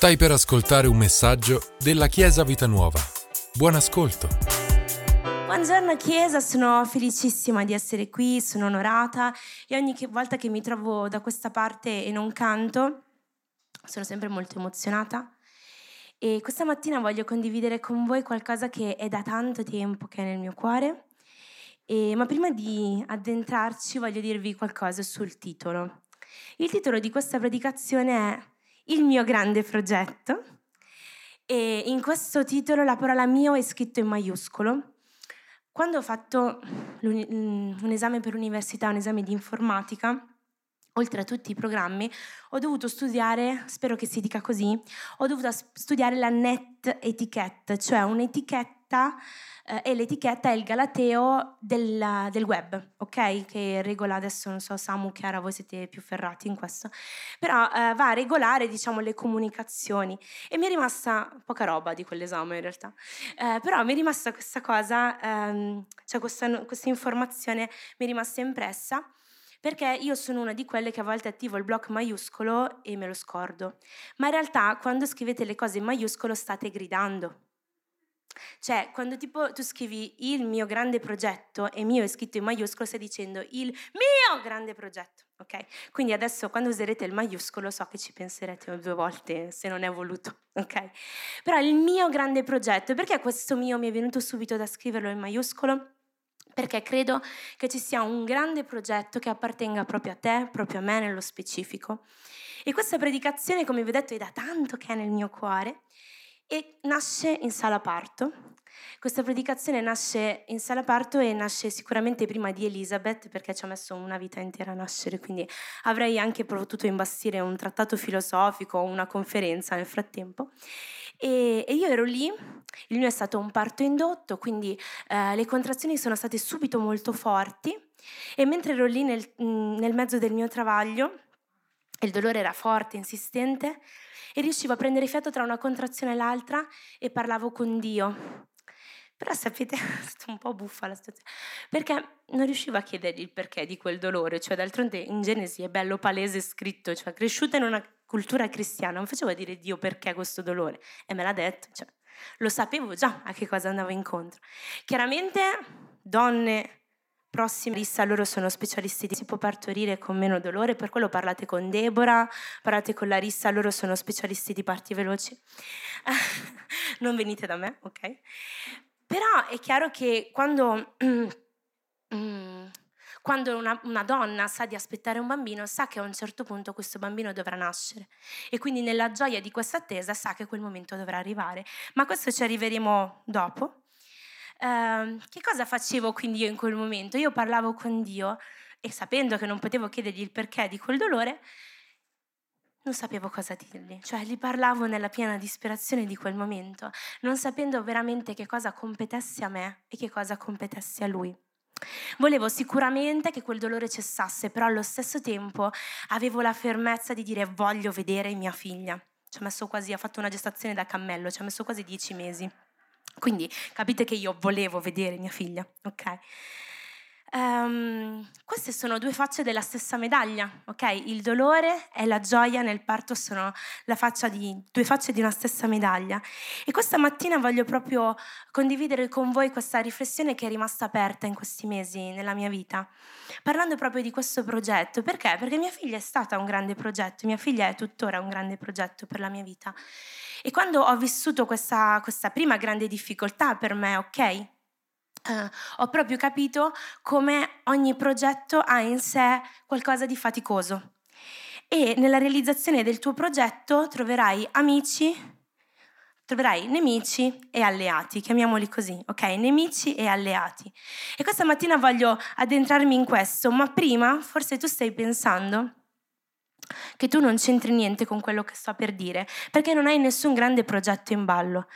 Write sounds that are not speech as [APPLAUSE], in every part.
Stai per ascoltare un messaggio della Chiesa Vita Nuova. Buon ascolto. Buongiorno Chiesa, sono felicissima di essere qui, sono onorata e ogni volta che mi trovo da questa parte e non canto sono sempre molto emozionata. E questa mattina voglio condividere con voi qualcosa che è da tanto tempo che è nel mio cuore. E, ma prima di addentrarci voglio dirvi qualcosa sul titolo. Il titolo di questa predicazione è il mio grande progetto. E in questo titolo la parola mio è scritto in maiuscolo. Quando ho fatto mm, un esame per l'università, un esame di informatica, oltre a tutti i programmi, ho dovuto studiare, spero che si dica così, ho dovuto studiare la net etiquette, cioè un'etichetta eh, e l'etichetta è il galateo del, del, web, ok? Che regola, adesso non so Samu, Chiara, voi siete più ferrati in questo, però eh, va a regolare, diciamo, le comunicazioni. E mi è rimasta poca roba di quell'esame in realtà, eh, però mi è rimasta questa cosa, ehm, cioè questa, questa informazione mi è rimasta impressa perché io sono una di quelle che a volte attivo il blocco maiuscolo e me lo scordo. Ma in realtà quando scrivete le cose in maiuscolo state gridando. Cioè, quando tipo tu scrivi il mio grande progetto e mio è scritto in maiuscolo, stai dicendo il mio grande progetto, ok? Quindi adesso quando userete il maiuscolo so che ci penserete due volte se non è voluto, [LAUGHS] ok? Però il mio grande progetto, perché questo mio mi è venuto subito da scriverlo in maiuscolo? Perché credo che ci sia un grande progetto che appartenga proprio a te, proprio a me nello specifico. E questa predicazione, come vi ho detto, è da tanto che è nel mio cuore e nasce in sala parto. Questa predicazione nasce in sala parto e nasce sicuramente prima di Elisabeth perché ci ha messo una vita intera a nascere, quindi avrei anche potuto imbastire un trattato filosofico o una conferenza nel frattempo. E, e, io ero lì, il mio è stato un parto indotto, quindi eh, le contrazioni sono state subito molto forti e mentre ero lì nel, nel mezzo del mio travaglio, il dolore era forte, insistente, e riuscivo a prendere fiato tra una contrazione e l'altra e parlavo con Dio. Però sapete, [LAUGHS] è stata un po' buffa la situazione, perché non riuscivo a chiedergli il perché di quel dolore, cioè d'altronde in Genesi è bello palese scritto, cioè cresciuta in una cultura cristiana, non facevo dire Dio perché questo dolore, e me l'ha detto, cioè, lo sapevo già a che cosa andavo incontro. Chiaramente donne prossima lista loro sono specialisti di si può partorire con meno dolore, per quello parlate con Deborah, parlate con Larissa, loro sono specialisti di parti veloci. [LAUGHS] non venite da me, ok? Però è chiaro che quando, [CLEARS THROAT] mm, quando una, una, donna sa di aspettare un bambino, sa che a un certo punto questo bambino dovrà nascere e quindi nella gioia di questa attesa sa che quel momento dovrà arrivare. Ma questo ci arriveremo dopo. Uh, che cosa facevo quindi io in quel momento? Io parlavo con Dio e sapendo che non potevo chiedergli il perché di quel dolore, non sapevo cosa dirgli, cioè gli parlavo nella piena disperazione di quel momento, non sapendo veramente che cosa competesse a me e che cosa competesse a lui. Volevo sicuramente che quel dolore cessasse, però allo stesso tempo avevo la fermezza di dire voglio vedere mia figlia. Ci ha messo quasi, ha fatto una gestazione da cammello, ci ha messo quasi dieci mesi. Quindi capite che io volevo vedere mia figlia, ok? Um, queste sono due facce della stessa medaglia, ok? Il dolore e la gioia nel parto sono di, due facce di una stessa medaglia. E questa mattina voglio proprio condividere con voi questa riflessione che è rimasta aperta in questi mesi nella mia vita, parlando proprio di questo progetto. Perché? Perché mia figlia è stata un grande progetto, mia figlia è tuttora un grande progetto per la mia vita. E quando ho vissuto questa, questa prima grande difficoltà per me, ok? Uh, ho proprio capito come ogni progetto ha in sé qualcosa di faticoso e nella realizzazione del tuo progetto troverai amici, troverai nemici e alleati, chiamiamoli così, ok? Nemici e alleati. E questa mattina voglio addentrarmi in questo, ma prima forse tu stai pensando che tu non c'entri niente con quello che sto per dire, perché non hai nessun grande progetto in ballo.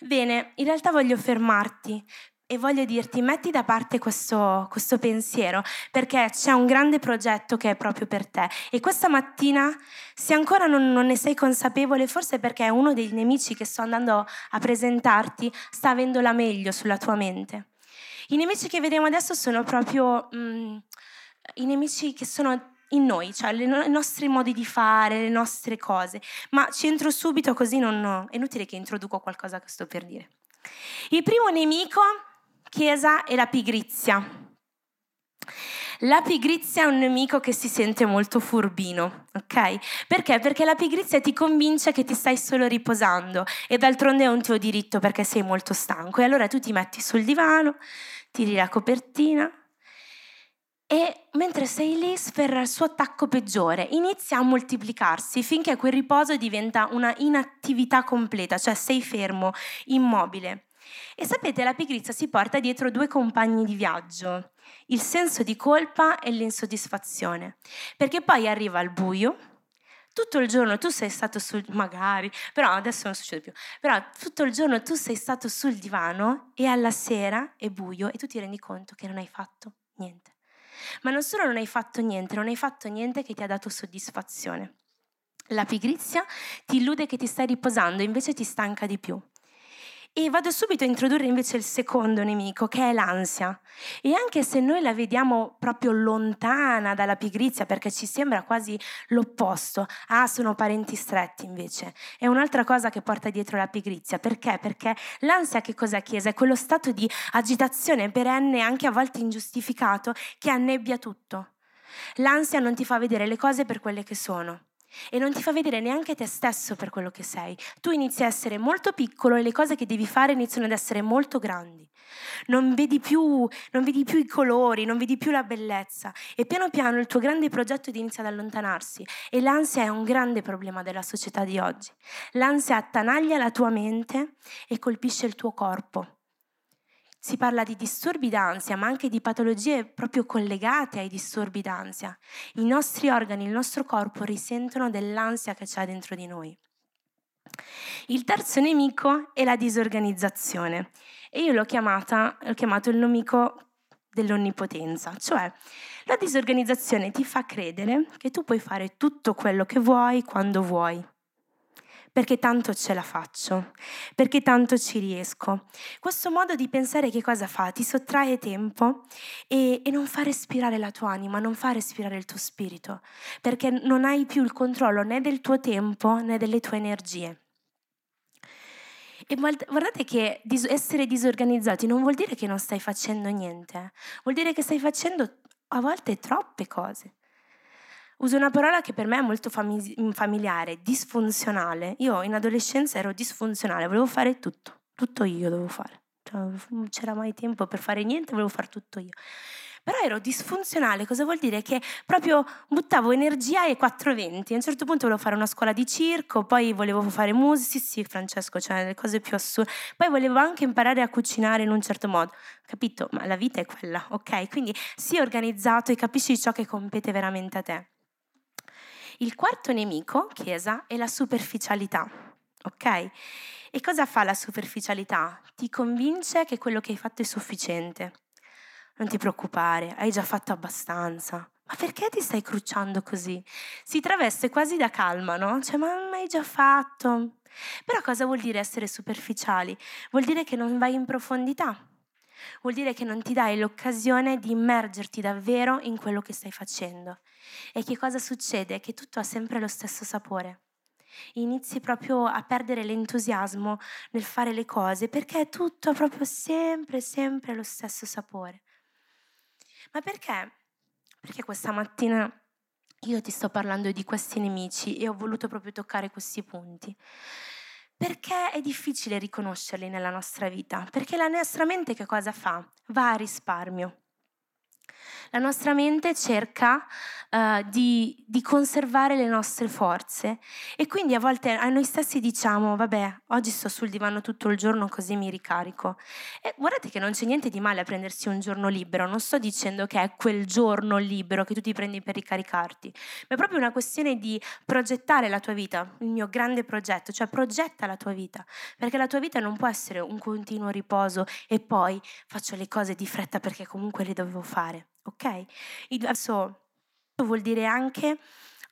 Bene, in realtà voglio fermarti e voglio dirti, metti da parte questo, questo, pensiero, perché c'è un grande progetto che è proprio per te. E questa mattina, se ancora non, non ne sei consapevole, forse perché uno dei nemici che sto andando a presentarti sta avendo la meglio sulla tua mente. I nemici che vediamo adesso sono proprio mm, i nemici che sono in noi, cioè le, i nostri modi di fare, le nostre cose. Ma ci entro subito così non, è inutile che introduco qualcosa che sto per dire. Il primo nemico, Chiesa, è la pigrizia. La pigrizia è un nemico che si sente molto furbino, ok? Perché? Perché la pigrizia ti convince che ti stai solo riposando e d'altronde è un tuo diritto perché sei molto stanco e allora tu ti metti sul divano, tiri la copertina e mentre sei lì sferra il suo attacco peggiore, inizia a moltiplicarsi finché quel riposo diventa una inattività completa, cioè sei fermo, immobile. E sapete, la pigrizia si porta dietro due compagni di viaggio, il senso di colpa e l'insoddisfazione, perché poi arriva il buio, tutto il giorno tu sei stato sul magari, però adesso non succede più. Però tutto il giorno tu sei stato sul divano e alla sera è buio e tu ti rendi conto che non hai fatto niente. Ma non solo non hai fatto niente, non hai fatto niente che ti ha dato soddisfazione. La pigrizia ti illude che ti stai riposando, invece ti stanca di più. E vado subito a introdurre invece il secondo nemico, che è l'ansia. E anche se noi la vediamo proprio lontana dalla pigrizia, perché ci sembra quasi l'opposto, ah, sono parenti stretti invece, è un'altra cosa che porta dietro la pigrizia. Perché? Perché l'ansia che cos'è Chiesa? È quello stato di agitazione perenne, anche a volte ingiustificato, che annebbia tutto. L'ansia non ti fa vedere le cose per quelle che sono e non ti fa vedere neanche te stesso per quello che sei. Tu inizi a essere molto piccolo e le cose che devi fare iniziano ad essere molto grandi. Non vedi più, non vedi più i colori, non vedi più la bellezza e piano piano il tuo grande progetto inizia ad allontanarsi e l'ansia è un grande problema della società di oggi. L'ansia attanaglia la tua mente e colpisce il tuo corpo si parla di disturbi d'ansia, ma anche di patologie proprio collegate ai disturbi d'ansia. I nostri organi, il nostro corpo risentono dell'ansia che c'è dentro di noi. Il terzo nemico è la disorganizzazione e io l'ho, chiamata, l'ho chiamato il nemico dell'onnipotenza, cioè la disorganizzazione ti fa credere che tu puoi fare tutto quello che vuoi quando vuoi perché tanto ce la faccio, perché tanto ci riesco. Questo modo di pensare che cosa fa? Ti sottrae tempo e, e non fa respirare la tua anima, non fa respirare il tuo spirito, perché non hai più il controllo né del tuo tempo né delle tue energie. E guardate che essere disorganizzati non vuol dire che non stai facendo niente, vuol dire che stai facendo a volte troppe cose. Uso una parola che per me è molto familiare, disfunzionale. Io in adolescenza ero disfunzionale, volevo fare tutto, tutto io dovevo fare. Cioè, non c'era mai tempo per fare niente, volevo fare tutto io. Però ero disfunzionale, cosa vuol dire? Che proprio buttavo energia ai 420. A un certo punto volevo fare una scuola di circo, poi volevo fare musica, sì, sì, Francesco, cioè le cose più assurde. Poi volevo anche imparare a cucinare in un certo modo. Capito? Ma la vita è quella, ok? Quindi sii organizzato e capisci ciò che compete veramente a te. Il quarto nemico, Chiesa, è la superficialità. Ok? E cosa fa la superficialità? Ti convince che quello che hai fatto è sufficiente. Non ti preoccupare, hai già fatto abbastanza. Ma perché ti stai crucciando così? Si traveste quasi da calma, no? Cioè, ma hai già fatto. Però cosa vuol dire essere superficiali? Vuol dire che non vai in profondità. Vuol dire che non ti dai l'occasione di immergerti davvero in quello che stai facendo. E che cosa succede? Che tutto ha sempre lo stesso sapore. Inizi proprio a perdere l'entusiasmo nel fare le cose perché tutto ha proprio sempre, sempre lo stesso sapore. Ma perché? Perché questa mattina io ti sto parlando di questi nemici e ho voluto proprio toccare questi punti. Perché è difficile riconoscerli nella nostra vita? Perché la nostra mente che cosa fa? Va a risparmio. La nostra mente cerca uh, di, di, conservare le nostre forze e quindi a volte a noi stessi diciamo, vabbè, oggi sto sul divano tutto il giorno così mi ricarico. E guardate che non c'è niente di male a prendersi un giorno libero, non sto dicendo che è quel giorno libero che tu ti prendi per ricaricarti, ma è proprio una questione di progettare la tua vita, il mio grande progetto, cioè progetta la tua vita, perché la tua vita non può essere un continuo riposo e poi faccio le cose di fretta perché comunque le dovevo fare ok? Adesso vuol dire anche uh,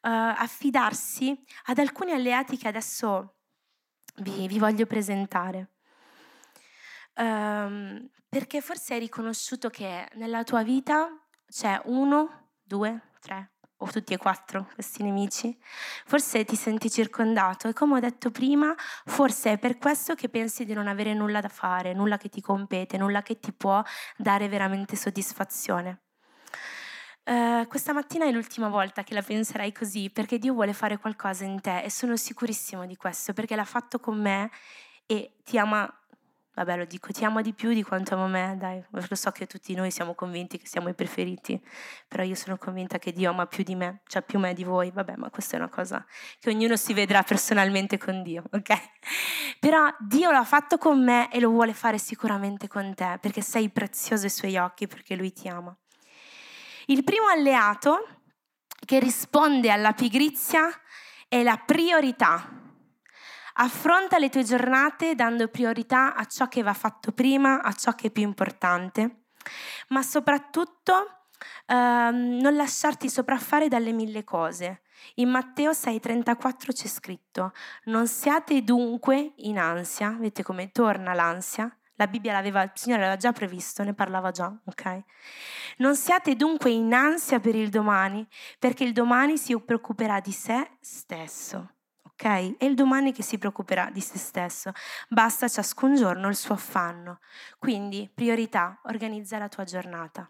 affidarsi ad alcuni alleati che adesso vi, vi voglio presentare. Um, perché forse hai riconosciuto che nella tua vita c'è uno, due, tre, o tutti e quattro questi nemici? Forse ti senti circondato e come ho detto prima, forse è per questo che pensi di non avere nulla da fare, nulla che ti compete, nulla che ti può dare veramente soddisfazione. Uh, questa mattina è l'ultima volta che la penserai così, perché Dio vuole fare qualcosa in te e sono sicurissimo di questo, perché l'ha fatto con me e ti ama Vabbè, lo dico, ti amo di più di quanto amo me, dai. Lo so che tutti noi siamo convinti che siamo i preferiti, però io sono convinta che Dio ama più di me, cioè più me di voi. Vabbè, ma questa è una cosa che ognuno si vedrà personalmente con Dio, [LAUGHS] ok? Però Dio l'ha fatto con me e lo vuole fare sicuramente con te, perché sei prezioso ai suoi occhi, perché Lui ti ama. Il primo alleato che risponde alla pigrizia è la priorità. Affronta le tue giornate dando priorità a ciò che va fatto prima, a ciò che è più importante, ma soprattutto ehm, non lasciarti sopraffare dalle mille cose. In Matteo 6:34 c'è scritto, non siate dunque in ansia, vedete come torna l'ansia? La Bibbia l'aveva, il Signore l'aveva già previsto, ne parlava già, ok? Non siate dunque in ansia per il domani, perché il domani si preoccuperà di sé stesso ok? È il domani che si preoccuperà di se stesso. Basta ciascun giorno il suo affanno. Quindi, priorità, organizza la tua giornata.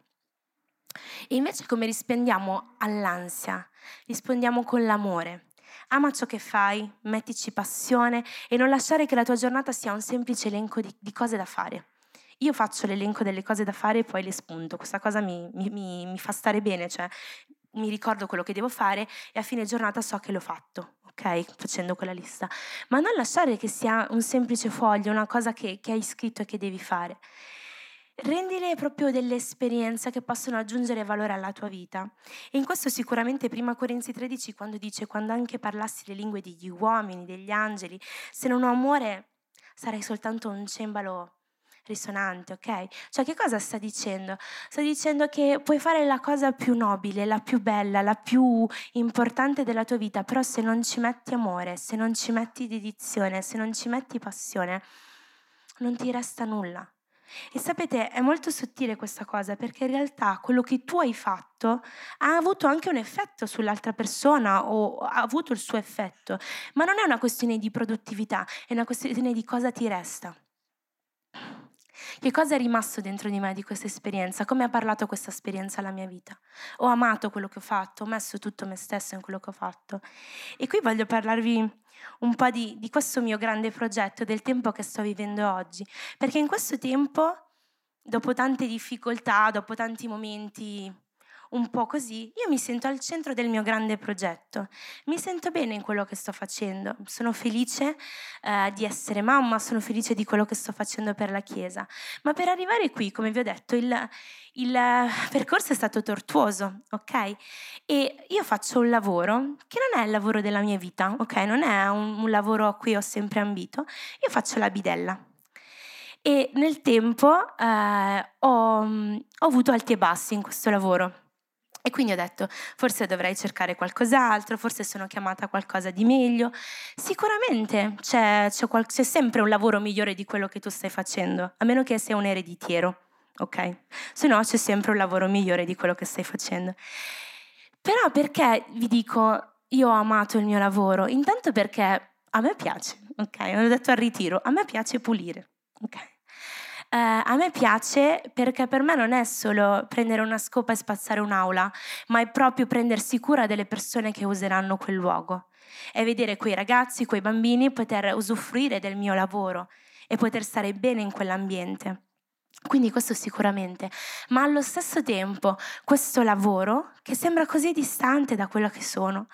E invece come rispondiamo all'ansia? Rispondiamo con l'amore. Ama ciò che fai, mettici passione e non lasciare che la tua giornata sia un semplice elenco di, di cose da fare. Io faccio l'elenco delle cose da fare e poi le spunto. Questa cosa mi, mi, mi fa stare bene, cioè mi ricordo quello che devo fare e a fine giornata so che l'ho fatto ok? Facendo quella lista. Ma non lasciare che sia un semplice foglio, una cosa che, che hai scritto e che devi fare. Rendile proprio delle esperienze che possono aggiungere valore alla tua vita. E in questo sicuramente prima Corinzi 13 quando dice quando anche parlassi le lingue degli uomini, degli angeli, se non ho amore sarai soltanto un cembalo risonante, ok? Cioè che cosa sta dicendo? Sta dicendo che puoi fare la cosa più nobile, la più bella, la più importante della tua vita, però se non ci metti amore, se non ci metti dedizione, se non ci metti passione, non ti resta nulla. E sapete, è molto sottile questa cosa perché in realtà quello che tu hai fatto ha avuto anche un effetto sull'altra persona o ha avuto il suo effetto, ma non è una questione di produttività, è una questione di cosa ti resta. Che cosa è rimasto dentro di me di questa esperienza? Come ha parlato questa esperienza alla mia vita? Ho amato quello che ho fatto, ho messo tutto me stesso in quello che ho fatto. E qui voglio parlarvi un po' di, di questo mio grande progetto, del tempo che sto vivendo oggi. Perché in questo tempo, dopo tante difficoltà, dopo tanti momenti un po' così, io mi sento al centro del mio grande progetto. Mi sento bene in quello che sto facendo. Sono felice eh, di essere mamma, sono felice di quello che sto facendo per la Chiesa. Ma per arrivare qui, come vi ho detto, il, il percorso è stato tortuoso, ok? E io faccio un lavoro che non è il lavoro della mia vita, ok? Non è un, un lavoro a cui ho sempre ambito. Io faccio la bidella. E nel tempo eh, ho, ho avuto alti e bassi in questo lavoro e quindi ho detto, forse dovrei cercare qualcos'altro, forse sono chiamata a qualcosa di meglio. Sicuramente c'è, c'è, qual- c'è, sempre un lavoro migliore di quello che tu stai facendo, a meno che sia un ereditiero, ok? Se no c'è sempre un lavoro migliore di quello che stai facendo. Però perché vi dico, io ho amato il mio lavoro? Intanto perché a me piace, ok? Ho detto al ritiro, a me piace pulire, ok? Eh, a me piace perché per me non è solo prendere una scopa e spazzare un'aula, ma è proprio prendersi cura delle persone che useranno quel luogo. È vedere quei ragazzi, quei bambini poter usufruire del mio lavoro e poter stare bene in quell'ambiente. Quindi questo sicuramente, ma allo stesso tempo questo lavoro, che sembra così distante da quello che sono,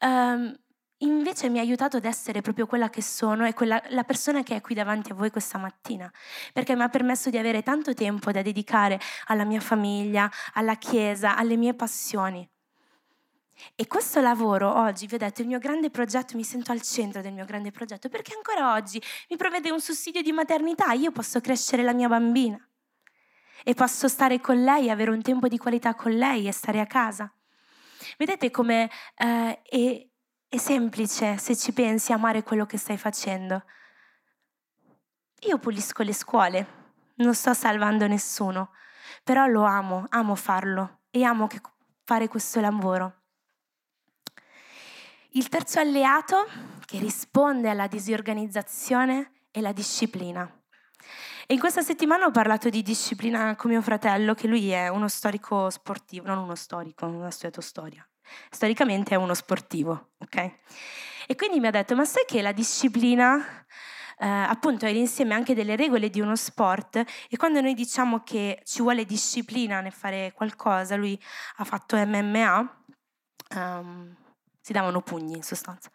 um, invece mi ha aiutato ad essere proprio quella che sono e quella, la persona che è qui davanti a voi questa mattina, perché mi ha permesso di avere tanto tempo da dedicare alla mia famiglia, alla Chiesa, alle mie passioni. E questo lavoro oggi, vi ho detto, il mio grande progetto, mi sento al centro del mio grande progetto, perché ancora oggi mi provvede un sussidio di maternità, io posso crescere la mia bambina e posso stare con lei, avere un tempo di qualità con lei e stare a casa. Vedete come eh, è, semplice, se ci pensi, amare quello che stai facendo. Io pulisco le scuole, non sto salvando nessuno, però lo amo, amo farlo e amo fare questo lavoro. Il terzo alleato che risponde alla disorganizzazione è la disciplina. E in questa settimana ho parlato di disciplina con mio fratello, che lui è uno storico sportivo, non uno storico, non ha studiato storia. Storicamente è uno sportivo, ok? E quindi mi ha detto, ma sai che la disciplina eh, appunto è l'insieme anche delle regole di uno sport e quando noi diciamo che ci vuole disciplina nel fare qualcosa, lui ha fatto MMA, um, ehm, si davano pugni in sostanza.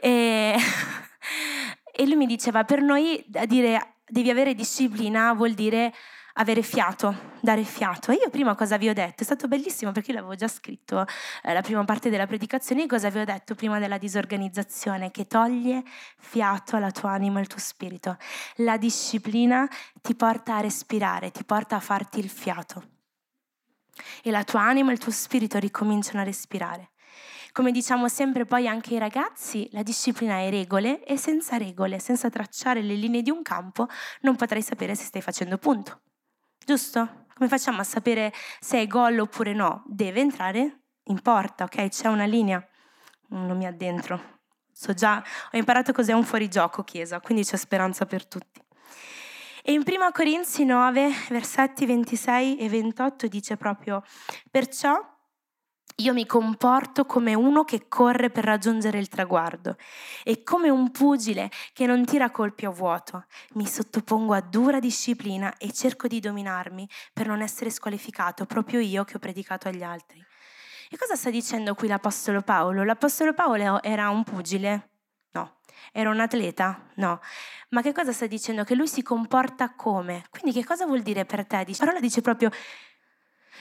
E, [LAUGHS] e lui mi diceva, per noi dire devi avere disciplina vuol dire avere fiato, dare fiato. E io prima cosa vi ho detto? È stato bellissimo perché io l'avevo già scritto eh, la prima parte della predicazione. Cosa vi ho detto prima della disorganizzazione? Che toglie fiato alla tua anima e al tuo spirito. La disciplina ti porta a respirare, ti porta a farti il fiato. E la tua anima e il tuo spirito ricominciano a respirare. Come diciamo sempre poi anche ai ragazzi, la disciplina è regole e senza regole, senza tracciare le linee di un campo, non potrai sapere se stai facendo punto. Giusto? Come facciamo a sapere se è gol oppure no? Deve entrare in porta, ok? C'è una linea. Non mi addentro. So già, ho imparato cos'è un fuorigioco, Chiesa, quindi c'è speranza per tutti. E in 1 Corinzi 9, versetti 26 e 28 dice proprio, perciò io mi comporto come uno che corre per raggiungere il traguardo e come un pugile che non tira colpi a vuoto. Mi sottopongo a dura disciplina e cerco di dominarmi per non essere squalificato, proprio io che ho predicato agli altri. E cosa sta dicendo qui l'Apostolo Paolo? L'Apostolo Paolo era un pugile? No. Era un atleta? No. Ma che cosa sta dicendo? Che lui si comporta come? Quindi che cosa vuol dire per te? La parola dice proprio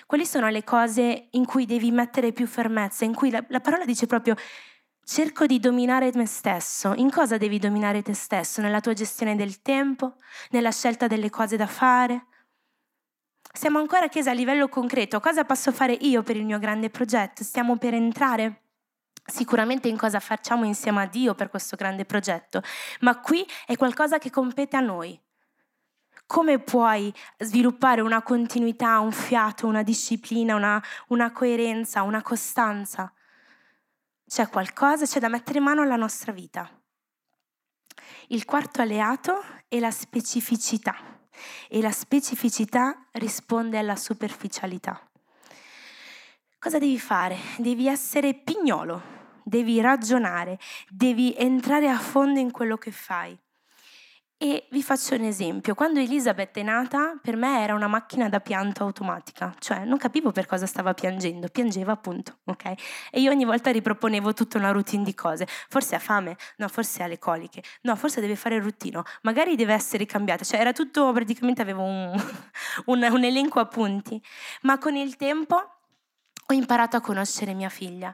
quali sono le cose in cui devi mettere più fermezza, in cui la, la parola dice proprio cerco di dominare me stesso. In cosa devi dominare te stesso? Nella tua gestione del tempo, nella scelta delle cose da fare? Siamo ancora chiesa a livello concreto. Cosa posso fare io per il mio grande progetto? Stiamo per entrare sicuramente in cosa facciamo insieme a Dio per questo grande progetto, ma qui è qualcosa che compete a noi. Come puoi sviluppare una continuità, un fiato, una disciplina, una, una coerenza, una costanza? C'è qualcosa, c'è da mettere in mano alla nostra vita. Il quarto alleato è la specificità e la specificità risponde alla superficialità. Cosa devi fare? Devi essere pignolo, devi ragionare, devi entrare a fondo in quello che fai. E vi faccio un esempio. Quando Elisabeth è nata, per me era una macchina da pianto automatica, cioè non capivo per cosa stava piangendo, piangeva appunto, ok? E io ogni volta riproponevo tutta una routine di cose. Forse ha fame, no, forse ha le coliche, no, forse deve fare il ruttino, magari deve essere cambiata, cioè era tutto, praticamente avevo un, [LAUGHS] un, un elenco a punti. Ma con il tempo ho imparato a conoscere mia figlia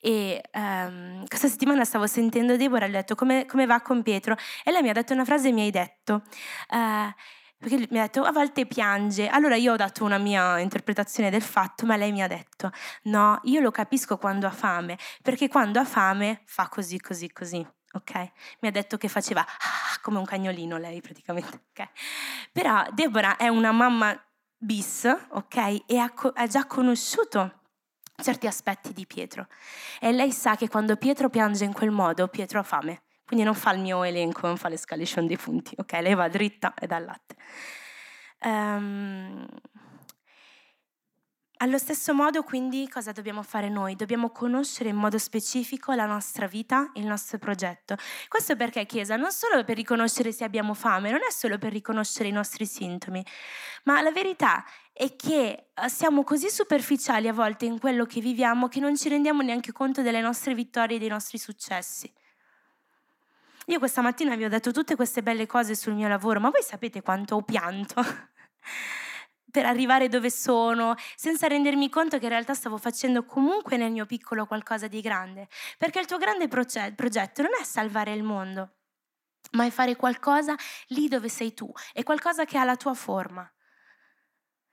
e um, questa settimana stavo sentendo Deborah e ho detto come, come, va con Pietro e lei mi ha detto una frase e mi hai detto uh, perché mi ha detto a volte piange allora io ho dato una mia interpretazione del fatto ma lei mi ha detto no io lo capisco quando ha fame perché quando ha fame fa così così così ok? Mi ha detto che faceva ah, come un cagnolino lei praticamente, ok? Però Deborah è una mamma bis, ok? E ha, ha già conosciuto certi aspetti di Pietro. E lei sa che quando Pietro piange in quel modo, Pietro ha fame. Quindi non fa il mio elenco, non fa l'escalation dei punti, ok? Lei va dritta e dà il latte. Um, allo stesso modo, quindi, cosa dobbiamo fare noi? Dobbiamo conoscere in modo specifico la nostra vita, il nostro progetto. Questo perché, Chiesa, non solo per riconoscere se abbiamo fame, non è solo per riconoscere i nostri sintomi, ma la verità è che eh, siamo così superficiali a volte in quello che viviamo che non ci rendiamo neanche conto delle nostre vittorie e dei nostri successi. Io questa mattina vi ho detto tutte queste belle cose sul mio lavoro, ma voi sapete quanto ho pianto? [LAUGHS] per arrivare dove sono, senza rendermi conto che in realtà stavo facendo comunque nel mio piccolo qualcosa di grande. Perché il tuo grande progetto non è salvare il mondo, ma è fare qualcosa lì dove sei tu, è qualcosa che ha la tua forma.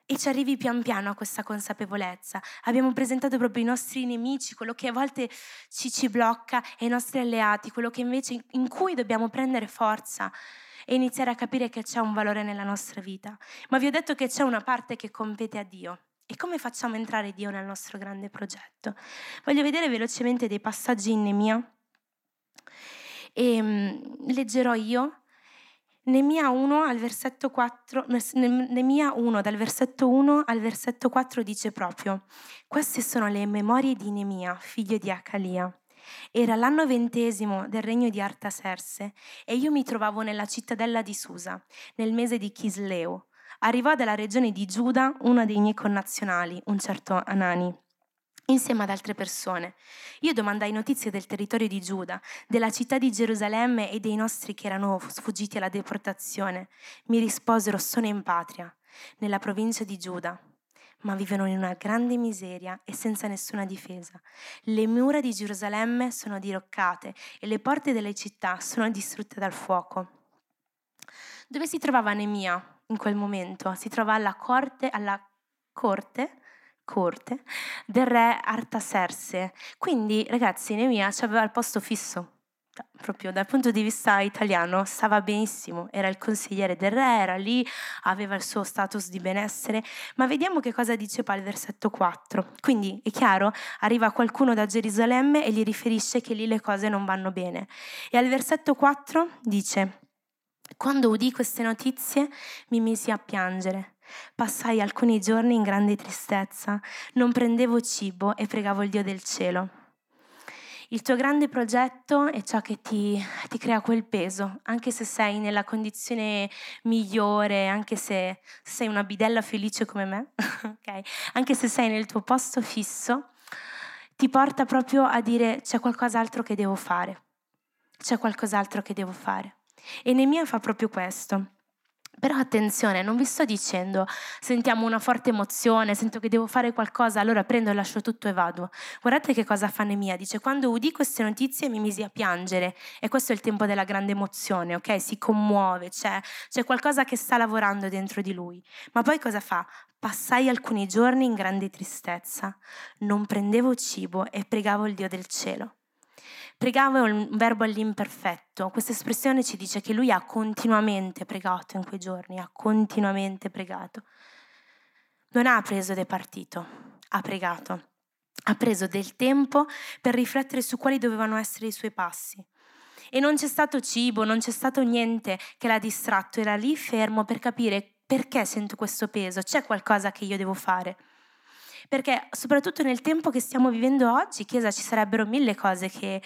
E ci arrivi pian piano a questa consapevolezza. Abbiamo presentato proprio i nostri nemici, quello che a volte ci, ci blocca, e i nostri alleati, quello che invece in cui dobbiamo prendere forza e iniziare a capire che c'è un valore nella nostra vita. Ma vi ho detto che c'è una parte che compete a Dio. E come facciamo entrare Dio nel nostro grande progetto? Voglio vedere velocemente dei passaggi in Nemia E mh, leggerò io Nemia 1 al versetto 4, Nemia 1 dal versetto 1 al versetto 4 dice proprio: Queste sono le memorie di Nemia, figlio di Acalia. Era l'anno ventesimo del regno di Artaserse e io mi trovavo nella cittadella di Susa, nel mese di Chisleo. Arrivò dalla regione di Giuda uno dei miei connazionali, un certo Anani insieme ad altre persone. Io domandai notizie del territorio di Giuda, della città di Gerusalemme e dei nostri che erano sfuggiti alla deportazione. Mi risposero sono in patria, nella provincia di Giuda, ma vivono in una grande miseria e senza nessuna difesa. Le mura di Gerusalemme sono diroccate e le porte delle città sono distrutte dal fuoco. Dove si trovava Nemia in quel momento? Si trova alla corte, alla corte corte del re Artaserse. Quindi, ragazzi, Nemia aveva il posto fisso. Proprio dal punto di vista italiano stava benissimo, era il consigliere del re, era lì, aveva il suo status di benessere, ma vediamo che cosa dice poi il versetto 4. Quindi è chiaro, arriva qualcuno da Gerusalemme e gli riferisce che lì le cose non vanno bene. E al versetto 4 dice, quando udì queste notizie mi misi a piangere Passai alcuni giorni in grande tristezza, non prendevo cibo e pregavo il Dio del cielo. Il tuo grande progetto è ciò che ti, ti, crea quel peso, anche se sei nella condizione migliore, anche se sei una bidella felice come me, [LAUGHS] okay? anche se sei nel tuo posto fisso, ti porta proprio a dire c'è qualcos'altro che devo fare, c'è qualcos'altro che devo fare. E Nemia fa proprio questo. Però attenzione, non vi sto dicendo sentiamo una forte emozione, sento che devo fare qualcosa, allora prendo, lascio tutto e vado. Guardate che cosa fa Nemia, dice quando udì queste notizie mi misi a piangere e questo è il tempo della grande emozione, ok? Si commuove, c'è, c'è qualcosa che sta lavorando dentro di lui. Ma poi cosa fa? Passai alcuni giorni in grande tristezza, non prendevo cibo e pregavo il Dio del cielo. Pregavo è un verbo all'imperfetto. Questa espressione ci dice che lui ha continuamente pregato in quei giorni, ha continuamente pregato. Non ha preso del partito, ha pregato. Ha preso del tempo per riflettere su quali dovevano essere i suoi passi. E non c'è stato cibo, non c'è stato niente che l'ha distratto, era lì fermo per capire perché sento questo peso, c'è qualcosa che io devo fare. Perché soprattutto nel tempo che stiamo vivendo oggi, Chiesa, ci sarebbero mille cose che,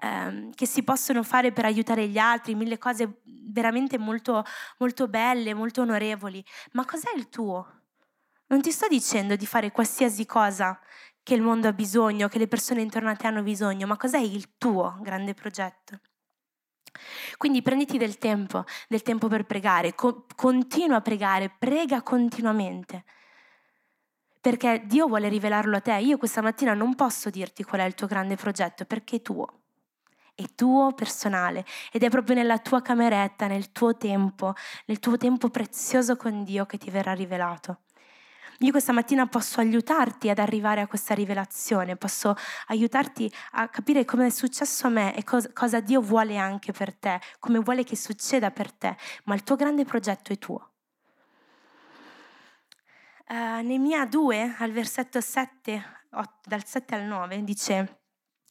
ehm, che si possono fare per aiutare gli altri, mille cose veramente molto, molto belle, molto onorevoli. Ma cos'è il tuo? Non ti sto dicendo di fare qualsiasi cosa che il mondo ha bisogno, che le persone intorno a te hanno bisogno, ma cos'è il tuo grande progetto? Quindi prenditi del tempo, del tempo per pregare, co- continua a pregare, prega continuamente perché Dio vuole rivelarlo a te. Io questa mattina non posso dirti qual è il tuo grande progetto perché è tuo. È tuo personale ed è proprio nella tua cameretta, nel tuo tempo, nel tuo tempo prezioso con Dio che ti verrà rivelato. Io questa mattina posso aiutarti ad arrivare a questa rivelazione, posso aiutarti a capire come è successo a me e cosa, cosa Dio vuole anche per te, come vuole che succeda per te, ma il tuo grande progetto è tuo. Uh, Nemia 2 al versetto 7, 8, dal 7 al 9 dice,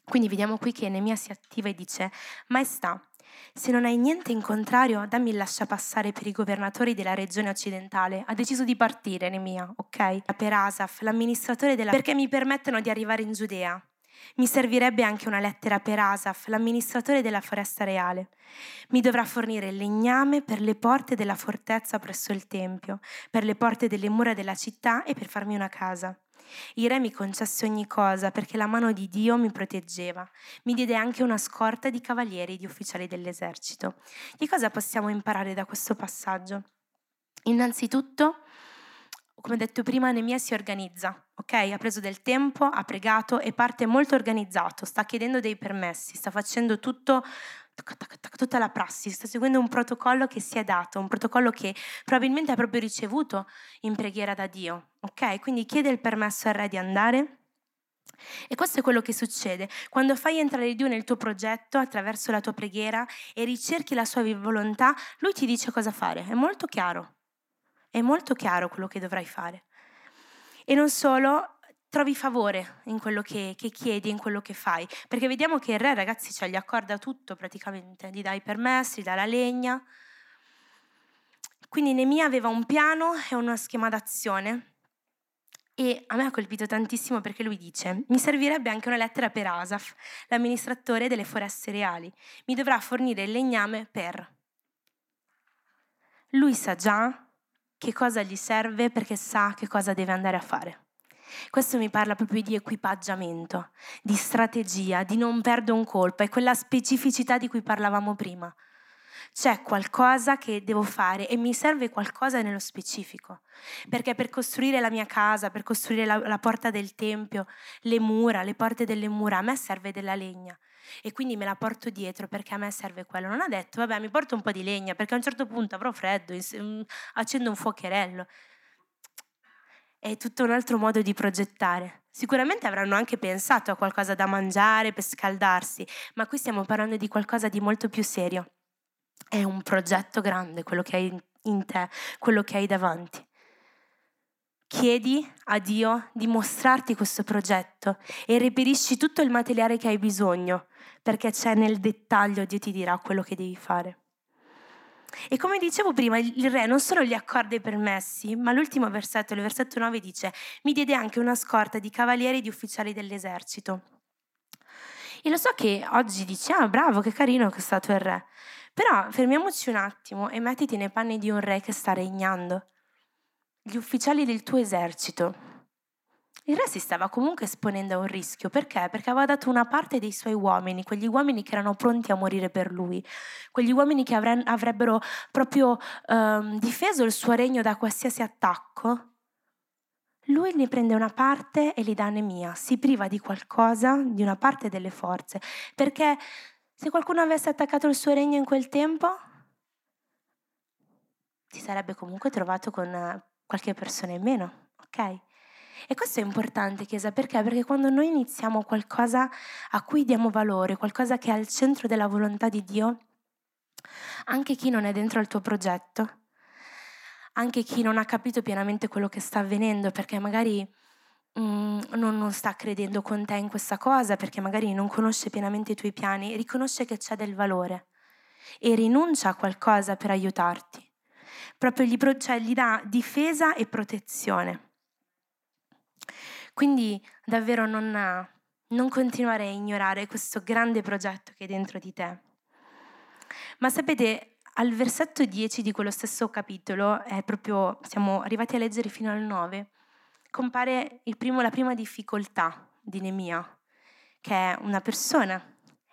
quindi vediamo qui che Nemia si attiva e dice, Maestà, se non hai niente in contrario, dammi il lascia passare per i governatori della regione occidentale. Ha deciso di partire, Nemia, ok? Per Asaf, l'amministratore della... perché mi permettono di arrivare in Giudea. Mi servirebbe anche una lettera per Asaf, l'amministratore della foresta reale. Mi dovrà fornire il legname per le porte della fortezza presso il Tempio, per le porte delle mura della città e per farmi una casa. Il re mi concesse ogni cosa perché la mano di Dio mi proteggeva. Mi diede anche una scorta di cavalieri e di ufficiali dell'esercito. Che cosa possiamo imparare da questo passaggio? Innanzitutto, come detto prima, Nemia si organizza, ok? Ha preso del tempo, ha pregato e parte molto organizzato, sta chiedendo dei permessi, sta facendo tutto, tutta la prassi, sta seguendo un protocollo che si è dato, un protocollo che probabilmente ha proprio ricevuto in preghiera da Dio, ok? Quindi chiede il permesso al re di andare. E questo è quello che succede quando fai entrare Dio nel tuo progetto attraverso la tua preghiera e ricerchi la sua volontà, lui ti dice cosa fare, è molto chiaro. È molto chiaro quello che dovrai fare. E non solo, trovi favore in quello che, che, chiedi, in quello che fai. Perché vediamo che il re, ragazzi, cioè, gli accorda tutto praticamente, gli dà i permessi, gli dà la legna. Quindi Nemia aveva un piano e uno schema d'azione. E a me ha colpito tantissimo perché lui dice: Mi servirebbe anche una lettera per Asaf, l'amministratore delle foreste reali. Mi dovrà fornire il legname per. Lui sa già che cosa gli serve perché sa che cosa deve andare a fare. Questo mi parla proprio di equipaggiamento, di strategia, di non perdere un colpo, è quella specificità di cui parlavamo prima. C'è qualcosa che devo fare e mi serve qualcosa nello specifico, perché per costruire la mia casa, per costruire la, la porta del tempio, le mura, le porte delle mura, a me serve della legna e quindi me la porto dietro perché a me serve quello. Non ha detto, vabbè, mi porto un po' di legna perché a un certo punto avrò freddo, mm, accendo un fuocherello è tutto un altro modo di progettare. Sicuramente avranno anche pensato a qualcosa da mangiare per scaldarsi, ma qui stiamo parlando di qualcosa di molto più serio. È un progetto grande quello che hai in te, quello che hai davanti. Chiedi a Dio di mostrarti questo progetto e reperisci tutto il materiale che hai bisogno, perché c'è nel dettaglio Dio ti dirà quello che devi fare. E come dicevo prima, il re non solo gli accorda i permessi, ma l'ultimo versetto, il versetto 9 dice, mi diede anche una scorta di cavalieri e di ufficiali dell'esercito. E lo so che oggi dici, ah bravo, che carino che è stato il re. Però fermiamoci un attimo e mettiti nei panni di un re che sta regnando. Gli ufficiali del tuo esercito, il re si stava comunque esponendo a un rischio, perché? Perché aveva dato una parte dei suoi uomini, quegli uomini che erano pronti a morire per lui, quegli uomini che avrebbero proprio um, difeso il suo regno da qualsiasi attacco. Lui ne prende una parte e li dà a Nemia, si priva di qualcosa, di una parte delle forze, perché se qualcuno avesse attaccato il suo regno in quel tempo, si sarebbe comunque trovato con qualche persona in meno, ok? E questo è importante, Chiesa, perché? Perché quando noi iniziamo qualcosa a cui diamo valore, qualcosa che è al centro della volontà di Dio, anche chi non è dentro al tuo progetto, anche chi non ha capito pienamente quello che sta avvenendo, perché magari mm, non, non sta credendo con te in questa cosa, perché magari non conosce pienamente i tuoi piani, riconosce che c'è del valore e rinuncia a qualcosa per aiutarti. Proprio gli, cioè, gli dà difesa e protezione. Quindi davvero non, non continuare a ignorare questo grande progetto che è dentro di te. Ma sapete, al versetto 10 di quello stesso capitolo, proprio, siamo arrivati a leggere fino al 9, compare primo, la prima difficoltà di Nemia, che è una persona,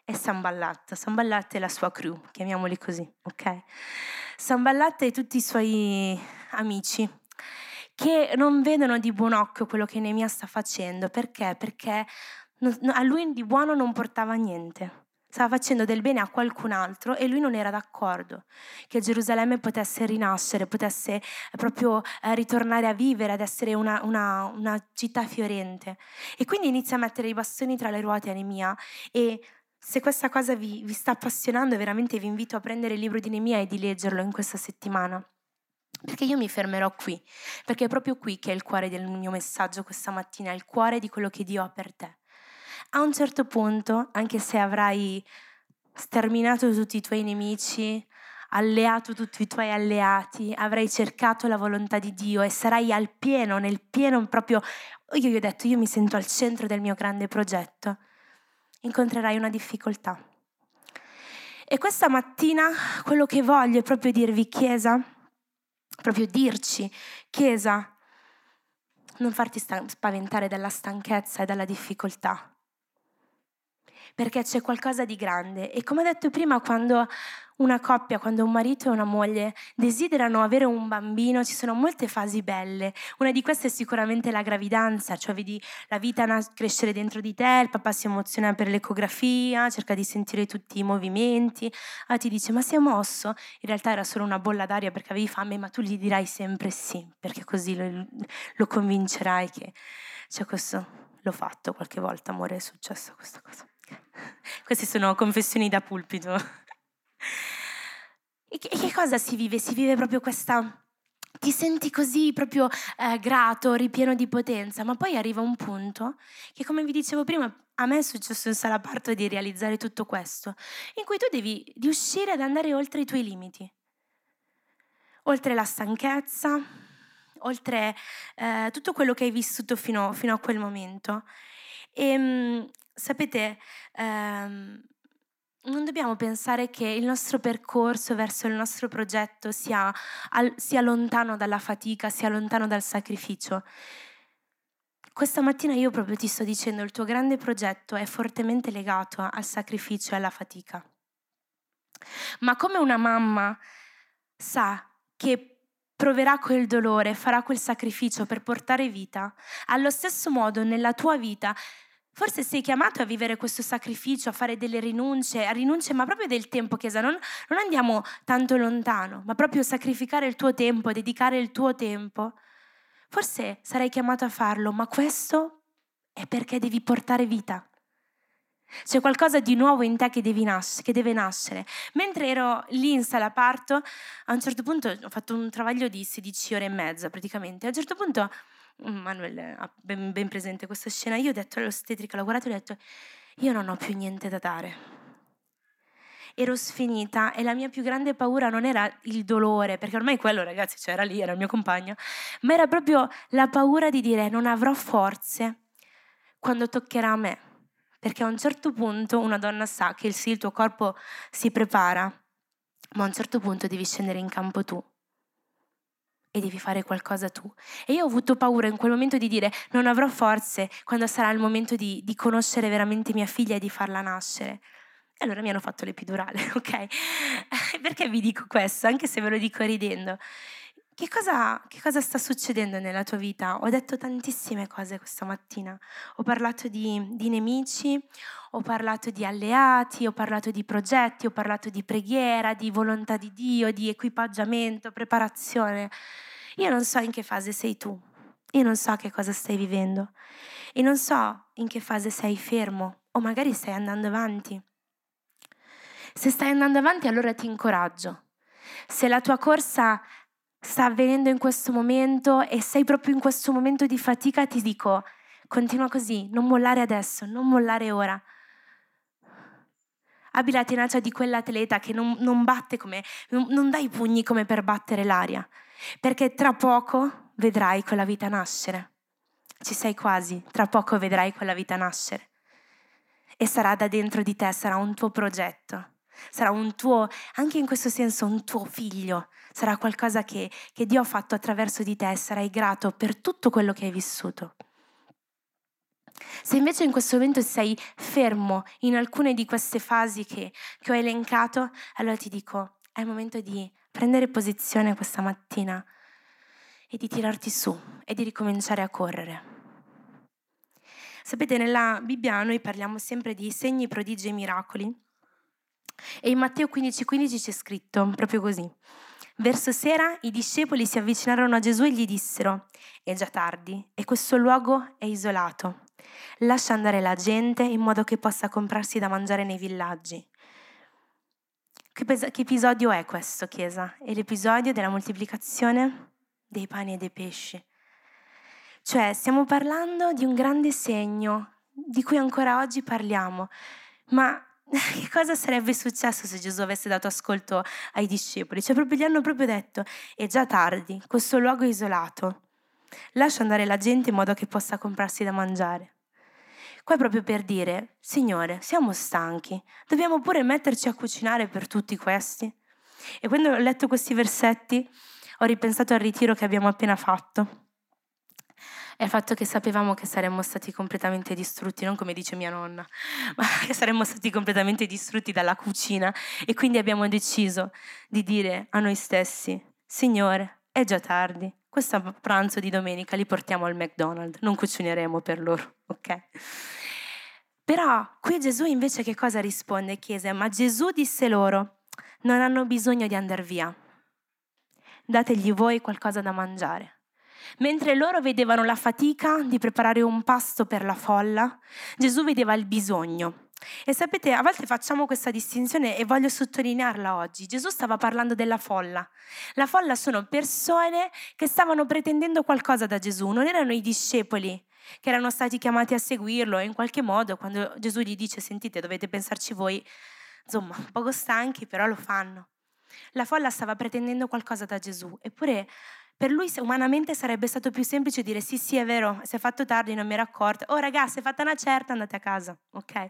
è Samballat. Samballat è la sua crew, chiamiamoli così, ok? Samballat e tutti i suoi amici che non vedono di buon occhio quello che Nemia sta facendo. Perché? Perché a lui di buono non portava niente. Stava facendo del bene a qualcun altro e lui non era d'accordo che Gerusalemme potesse rinascere, potesse proprio eh, ritornare a vivere, ad essere una, una, una città fiorente. E quindi inizia a mettere i bastoni tra le ruote a Nemia e se questa cosa vi, vi sta appassionando, veramente vi invito a prendere il libro di Nemia e di leggerlo in questa settimana. Perché io mi fermerò qui, perché è proprio qui che è il cuore del mio messaggio questa mattina, il cuore di quello che Dio ha per te. A un certo punto, anche se avrai sterminato tutti i tuoi nemici, alleato tutti i tuoi alleati, avrai cercato la volontà di Dio e sarai al pieno, nel pieno proprio, io gli ho detto, io mi sento al centro del mio grande progetto, incontrerai una difficoltà. E questa mattina quello che voglio è proprio dirvi, Chiesa, proprio dirci, Chiesa, non farti spaventare dalla stanchezza e dalla difficoltà, perché c'è qualcosa di grande. E come ho detto prima, quando una coppia, quando un marito e una moglie desiderano avere un bambino, ci sono molte fasi belle. Una di queste è sicuramente la gravidanza, cioè vedi la vita crescere dentro di te, il papà si emoziona per l'ecografia, cerca di sentire tutti i movimenti, ah, ti dice ma si è mosso? In realtà era solo una bolla d'aria perché avevi fame, ma tu gli dirai sempre sì, perché così lo, lo convincerai che c'è questo. L'ho fatto qualche volta, amore, è successo questa cosa. [LAUGHS] Queste sono confessioni da pulpito. E che, cosa si vive? Si vive proprio questa ti senti così proprio eh, grato, ripieno di potenza, ma poi arriva un punto che, come vi dicevo prima, a me è successo in sala parto di realizzare tutto questo, in cui tu devi riuscire ad andare oltre i tuoi limiti, oltre la stanchezza, oltre eh, tutto quello che hai vissuto fino, fino a quel momento. E ehm, sapete, ehm, non dobbiamo pensare che il nostro percorso verso il nostro progetto sia, al, sia lontano dalla fatica, sia lontano dal sacrificio. Questa mattina io proprio ti sto dicendo, il tuo grande progetto è fortemente legato al sacrificio e alla fatica. Ma come una mamma sa che proverà quel dolore, farà quel sacrificio per portare vita, allo stesso modo nella tua vita Forse sei chiamato a vivere questo sacrificio, a fare delle rinunce, a rinunce, ma proprio del tempo, Chiesa. Non, non andiamo tanto lontano, ma proprio sacrificare il tuo tempo, dedicare il tuo tempo. Forse sarai chiamato a farlo, ma questo è perché devi portare vita. C'è qualcosa di nuovo in te che, nas- che, deve nascere. Mentre ero lì in sala parto, a un certo punto ho fatto un travaglio di 16 ore e mezza praticamente. A un certo punto Manuel ha ben, ben presente questa scena, io ho detto all'ostetrica, ho guardato e ho detto, io non ho più niente da dare. Ero sfinita e la mia più grande paura non era il dolore, perché ormai quello ragazzi c'era lì, era il mio compagno, ma era proprio la paura di dire non avrò forze quando toccherà a me. Perché a un certo punto una donna sa che sì, il tuo corpo si prepara, ma a un certo punto devi scendere in campo tu e devi fare qualcosa tu. E io ho avuto paura in quel momento di dire non avrò forze quando sarà il momento di, di conoscere veramente mia figlia e di farla nascere. E allora mi hanno fatto l'epidurale, [LAUGHS] ok? [LAUGHS] Perché vi dico questo, anche se ve lo dico ridendo? Che cosa, che cosa, sta succedendo nella tua vita? Ho detto tantissime cose questa mattina. Ho parlato di, di, nemici, ho parlato di alleati, ho parlato di progetti, ho parlato di preghiera, di volontà di Dio, di equipaggiamento, preparazione. Io non so in che fase sei tu, io non so che cosa stai vivendo e non so in che fase sei fermo o magari stai andando avanti. Se stai andando avanti allora ti incoraggio. Se la tua corsa sta avvenendo in questo momento e sei proprio in questo momento di fatica, ti dico, continua così, non mollare adesso, non mollare ora. Abbi la tenacia di quell'atleta che non, non batte come, non, non dà i pugni come per battere l'aria, perché tra poco vedrai quella vita nascere. Ci sei quasi, tra poco vedrai quella vita nascere. E sarà da dentro di te, sarà un tuo progetto, sarà un tuo, anche in questo senso, un tuo figlio, sarà qualcosa che, che Dio ha fatto attraverso di te e sarai grato per tutto quello che hai vissuto. Se invece in questo momento sei fermo in alcune di queste fasi che, che ho elencato, allora ti dico, è il momento di prendere posizione questa mattina e di tirarti su e di ricominciare a correre. Sapete, nella Bibbia noi parliamo sempre di segni, prodigi e miracoli. E in Matteo 15,15 15 c'è scritto proprio così. Verso sera i discepoli si avvicinarono a Gesù e gli dissero, è già tardi e questo luogo è isolato. Lascia andare la gente in modo che possa comprarsi da mangiare nei villaggi. Che, pes- che episodio è questo, Chiesa? È l'episodio della moltiplicazione dei pani e dei pesci. Cioè, stiamo parlando di un grande segno di cui ancora oggi parliamo, ma [LAUGHS] che cosa sarebbe successo se Gesù avesse dato ascolto ai discepoli? Cioè proprio gli hanno proprio detto, è già tardi, questo luogo è isolato, lascia andare la gente in modo che possa comprarsi da mangiare. Qua è proprio per dire, Signore, siamo stanchi, dobbiamo pure metterci a cucinare per tutti questi. E quando ho letto questi versetti ho ripensato al ritiro che abbiamo appena fatto è il fatto che sapevamo che saremmo stati completamente distrutti, non come dice mia nonna, [LAUGHS] ma che saremmo stati completamente distrutti dalla cucina e quindi abbiamo deciso di dire a noi stessi, Signore, è già tardi, questo pranzo di domenica li portiamo al McDonald's, non cucineremo per loro, ok? Però qui Gesù invece che cosa risponde? Chiese, ma Gesù disse loro, non hanno bisogno di andare via, dategli voi qualcosa da mangiare. Mentre loro vedevano la fatica di preparare un pasto per la folla, Gesù vedeva il bisogno. E sapete, a volte facciamo questa distinzione e voglio sottolinearla oggi. Gesù stava parlando della folla. La folla sono persone che stavano pretendendo qualcosa da Gesù, non erano i discepoli che erano stati chiamati a seguirlo e in qualche modo quando Gesù gli dice sentite dovete pensarci voi, insomma, un poco stanchi, però lo fanno. La folla stava pretendendo qualcosa da Gesù, eppure per lui umanamente sarebbe stato più semplice dire sì, sì, è vero, si è fatto tardi, non mi ero accorta. Oh ragazzi, è fatta una certa, andate a casa, ok?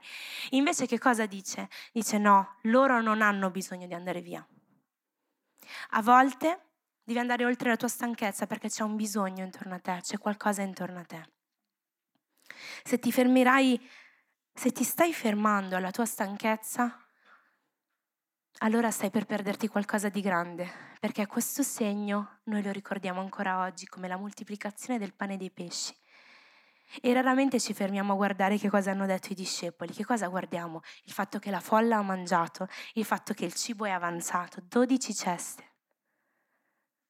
Invece che cosa dice? Dice no, loro non hanno bisogno di andare via. A volte devi andare oltre la tua stanchezza perché c'è un bisogno intorno a te, c'è qualcosa intorno a te. Se ti fermerai, se ti stai fermando alla tua stanchezza, allora stai per perderti qualcosa di grande, perché questo segno noi lo ricordiamo ancora oggi come la moltiplicazione del pane e dei pesci. E raramente ci fermiamo a guardare che cosa hanno detto i discepoli, che cosa guardiamo? Il fatto che la folla ha mangiato, il fatto che il cibo è avanzato, 12 ceste.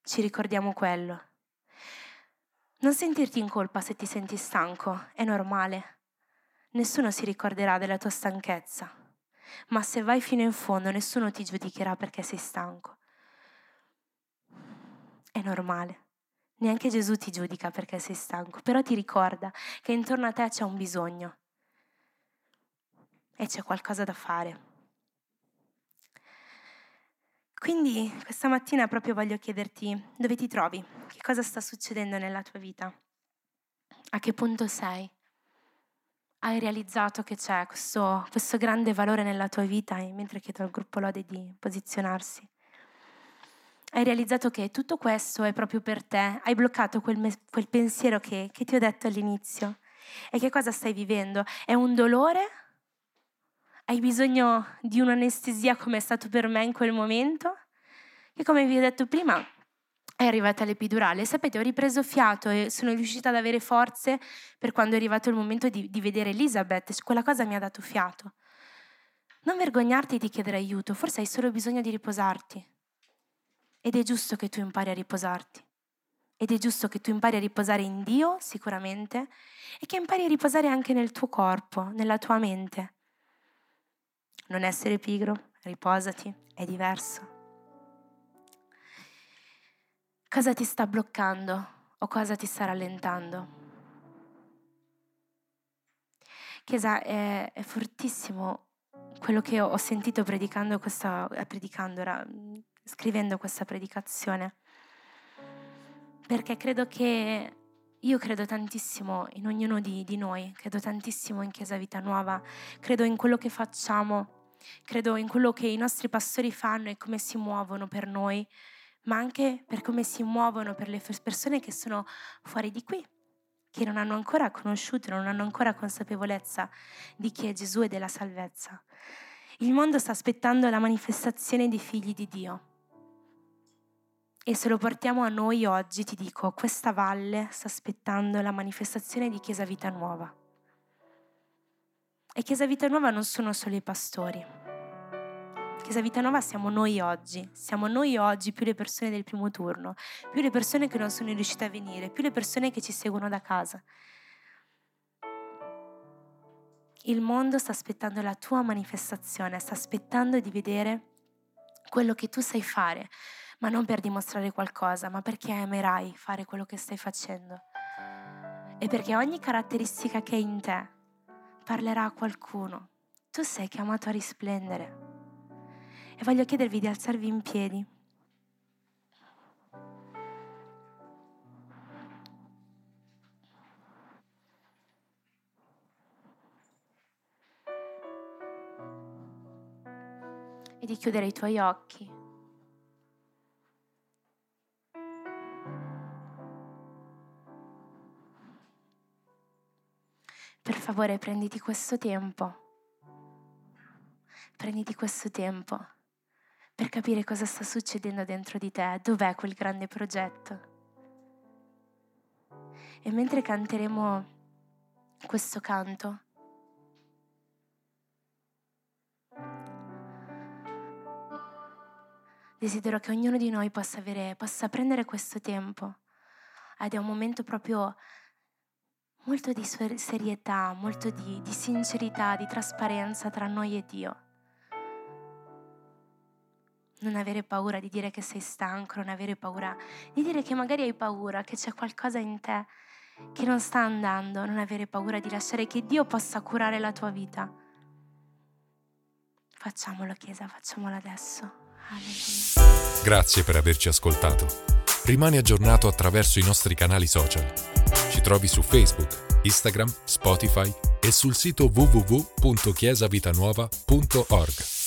Ci ricordiamo quello. Non sentirti in colpa se ti senti stanco, è normale. Nessuno si ricorderà della tua stanchezza ma se vai fino in fondo nessuno ti giudicherà perché sei stanco. È normale. Neanche Gesù ti giudica perché sei stanco, però ti ricorda che intorno a te c'è un bisogno e c'è qualcosa da fare. Quindi questa mattina proprio voglio chiederti dove ti trovi, che cosa sta succedendo nella tua vita, a che punto sei hai realizzato che c'è questo, questo grande valore nella tua vita, mentre chiedo al gruppo Lode di posizionarsi. Hai realizzato che tutto questo è proprio per te, hai bloccato quel, quel pensiero che, che ti ho detto all'inizio. E che cosa stai vivendo? È un dolore? Hai bisogno di un'anestesia come è stato per me in quel momento? E come vi ho detto prima, è arrivata l'epidurale. Sapete, ho ripreso fiato e sono riuscita ad avere forze per quando è arrivato il momento di, di vedere Elisabeth. Quella cosa mi ha dato fiato. Non vergognarti di chiedere aiuto, forse hai solo bisogno di riposarti. Ed è giusto che tu impari a riposarti. Ed è giusto che tu impari a riposare in Dio, sicuramente, e che impari a riposare anche nel tuo corpo, nella tua mente. Non essere pigro, riposati, è diverso. Cosa ti sta bloccando o cosa ti sta rallentando? Chiesa, è, è fortissimo quello che ho sentito predicando questa, eh, predicando, era, scrivendo questa predicazione, perché credo che io credo tantissimo in ognuno di, di, noi, credo tantissimo in Chiesa Vita Nuova, credo in quello che facciamo, credo in quello che i nostri pastori fanno e come si muovono per noi, ma anche per come si muovono per le persone che sono fuori di qui, che non hanno ancora conosciuto, non hanno ancora consapevolezza di chi è Gesù e della salvezza. Il mondo sta aspettando la manifestazione dei figli di Dio. E se lo portiamo a noi oggi, ti dico, questa valle sta aspettando la manifestazione di Chiesa Vita Nuova. E Chiesa Vita Nuova non sono solo i pastori. Chiesa Vita Nuova siamo noi oggi, siamo noi oggi più le persone del primo turno, più le persone che non sono riuscite a venire, più le persone che ci seguono da casa. Il mondo sta aspettando la tua manifestazione, sta aspettando di vedere quello che tu sai fare, ma non per dimostrare qualcosa, ma perché amerai fare quello che stai facendo. E perché ogni caratteristica che è in te parlerà a qualcuno. Tu sei chiamato a risplendere e voglio chiedervi di alzarvi in piedi. E di chiudere i tuoi occhi. Per favore prenditi questo tempo. Prenditi questo tempo per capire cosa sta succedendo dentro di te, dov'è quel grande progetto. E mentre canteremo questo canto, desidero che ognuno di noi possa, avere, possa prendere questo tempo ed è un momento proprio molto di serietà, molto di, di sincerità, di trasparenza tra noi e Dio. Non avere paura di dire che sei stanco, non avere paura di dire che magari hai paura, che c'è qualcosa in te che non sta andando, non avere paura di lasciare che Dio possa curare la tua vita. Facciamolo Chiesa, facciamolo adesso. Alleluia. Grazie per averci ascoltato. Rimani aggiornato attraverso i nostri canali social. Ci trovi su Facebook, Instagram, Spotify e sul sito www.chiesavitanuova.org.